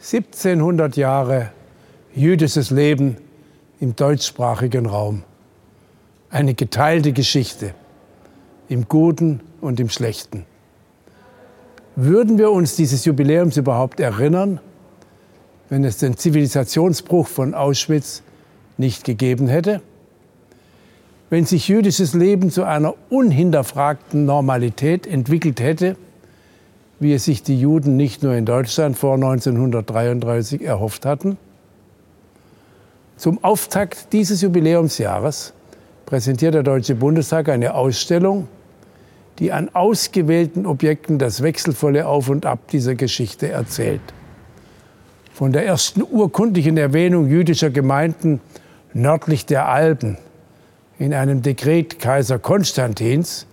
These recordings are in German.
1700 Jahre jüdisches Leben im deutschsprachigen Raum. Eine geteilte Geschichte im Guten und im Schlechten. Würden wir uns dieses Jubiläums überhaupt erinnern, wenn es den Zivilisationsbruch von Auschwitz nicht gegeben hätte? Wenn sich jüdisches Leben zu einer unhinterfragten Normalität entwickelt hätte, wie es sich die Juden nicht nur in Deutschland vor 1933 erhofft hatten? Zum Auftakt dieses Jubiläumsjahres präsentiert der Deutsche Bundestag eine Ausstellung, die an ausgewählten Objekten das wechselvolle Auf und Ab dieser Geschichte erzählt. Von der ersten urkundlichen Erwähnung jüdischer Gemeinden nördlich der Alpen in einem Dekret Kaiser Konstantins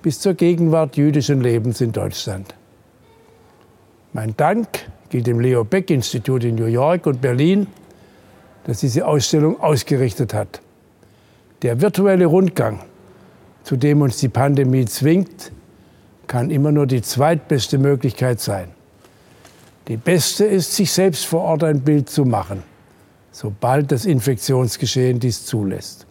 bis zur Gegenwart jüdischen Lebens in Deutschland. Mein Dank gilt dem Leo Beck Institut in New York und Berlin, das diese Ausstellung ausgerichtet hat. Der virtuelle Rundgang, zu dem uns die Pandemie zwingt, kann immer nur die zweitbeste Möglichkeit sein. Die beste ist, sich selbst vor Ort ein Bild zu machen, sobald das Infektionsgeschehen dies zulässt.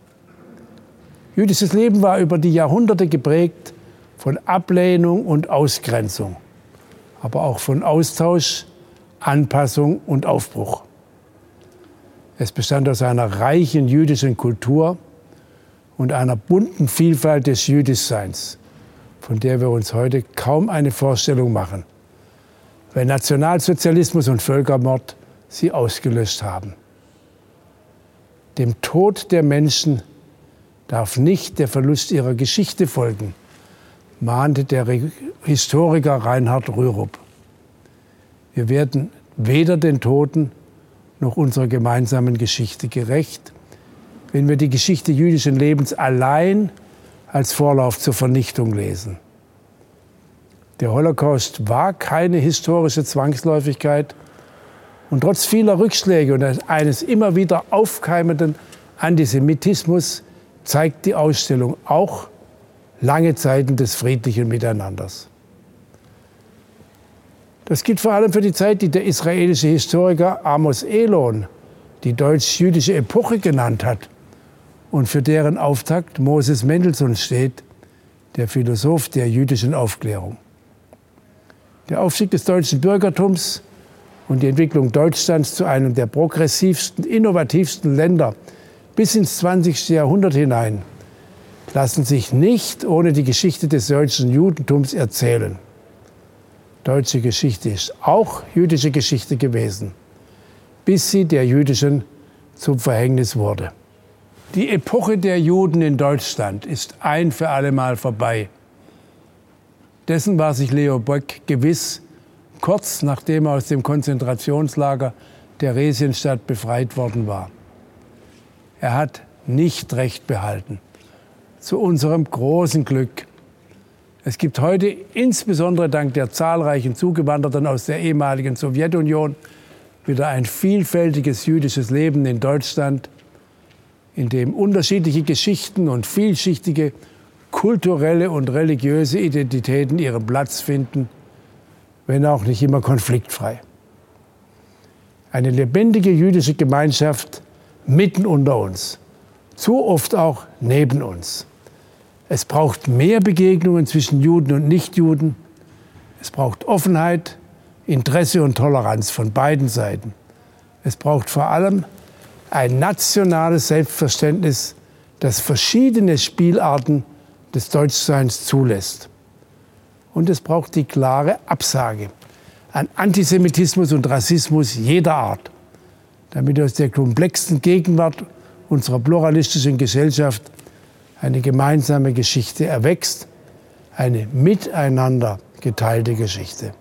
Jüdisches Leben war über die Jahrhunderte geprägt von Ablehnung und Ausgrenzung aber auch von Austausch, Anpassung und Aufbruch. Es bestand aus einer reichen jüdischen Kultur und einer bunten Vielfalt des Jüdischseins, von der wir uns heute kaum eine Vorstellung machen, weil Nationalsozialismus und Völkermord sie ausgelöscht haben. Dem Tod der Menschen darf nicht der Verlust ihrer Geschichte folgen mahnte der Historiker Reinhard Rürup. Wir werden weder den Toten noch unserer gemeinsamen Geschichte gerecht, wenn wir die Geschichte jüdischen Lebens allein als Vorlauf zur Vernichtung lesen. Der Holocaust war keine historische Zwangsläufigkeit und trotz vieler Rückschläge und eines immer wieder aufkeimenden Antisemitismus zeigt die Ausstellung auch, lange Zeiten des friedlichen Miteinanders. Das gilt vor allem für die Zeit, die der israelische Historiker Amos Elon die deutsch-jüdische Epoche genannt hat und für deren Auftakt Moses Mendelssohn steht, der Philosoph der jüdischen Aufklärung. Der Aufstieg des deutschen Bürgertums und die Entwicklung Deutschlands zu einem der progressivsten, innovativsten Länder bis ins 20. Jahrhundert hinein lassen sich nicht ohne die Geschichte des deutschen Judentums erzählen. Deutsche Geschichte ist auch jüdische Geschichte gewesen, bis sie der jüdischen zum Verhängnis wurde. Die Epoche der Juden in Deutschland ist ein für allemal vorbei. Dessen war sich Leo Böck gewiss, kurz nachdem er aus dem Konzentrationslager der Theresienstadt befreit worden war. Er hat nicht recht behalten zu unserem großen Glück. Es gibt heute insbesondere dank der zahlreichen Zugewanderten aus der ehemaligen Sowjetunion wieder ein vielfältiges jüdisches Leben in Deutschland, in dem unterschiedliche Geschichten und vielschichtige kulturelle und religiöse Identitäten ihren Platz finden, wenn auch nicht immer konfliktfrei. Eine lebendige jüdische Gemeinschaft mitten unter uns, zu oft auch neben uns. Es braucht mehr Begegnungen zwischen Juden und Nichtjuden. Es braucht Offenheit, Interesse und Toleranz von beiden Seiten. Es braucht vor allem ein nationales Selbstverständnis, das verschiedene Spielarten des Deutschseins zulässt. Und es braucht die klare Absage an Antisemitismus und Rassismus jeder Art, damit aus der komplexen Gegenwart unserer pluralistischen Gesellschaft eine gemeinsame Geschichte erwächst, eine miteinander geteilte Geschichte.